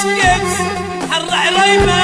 وسكت حر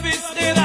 la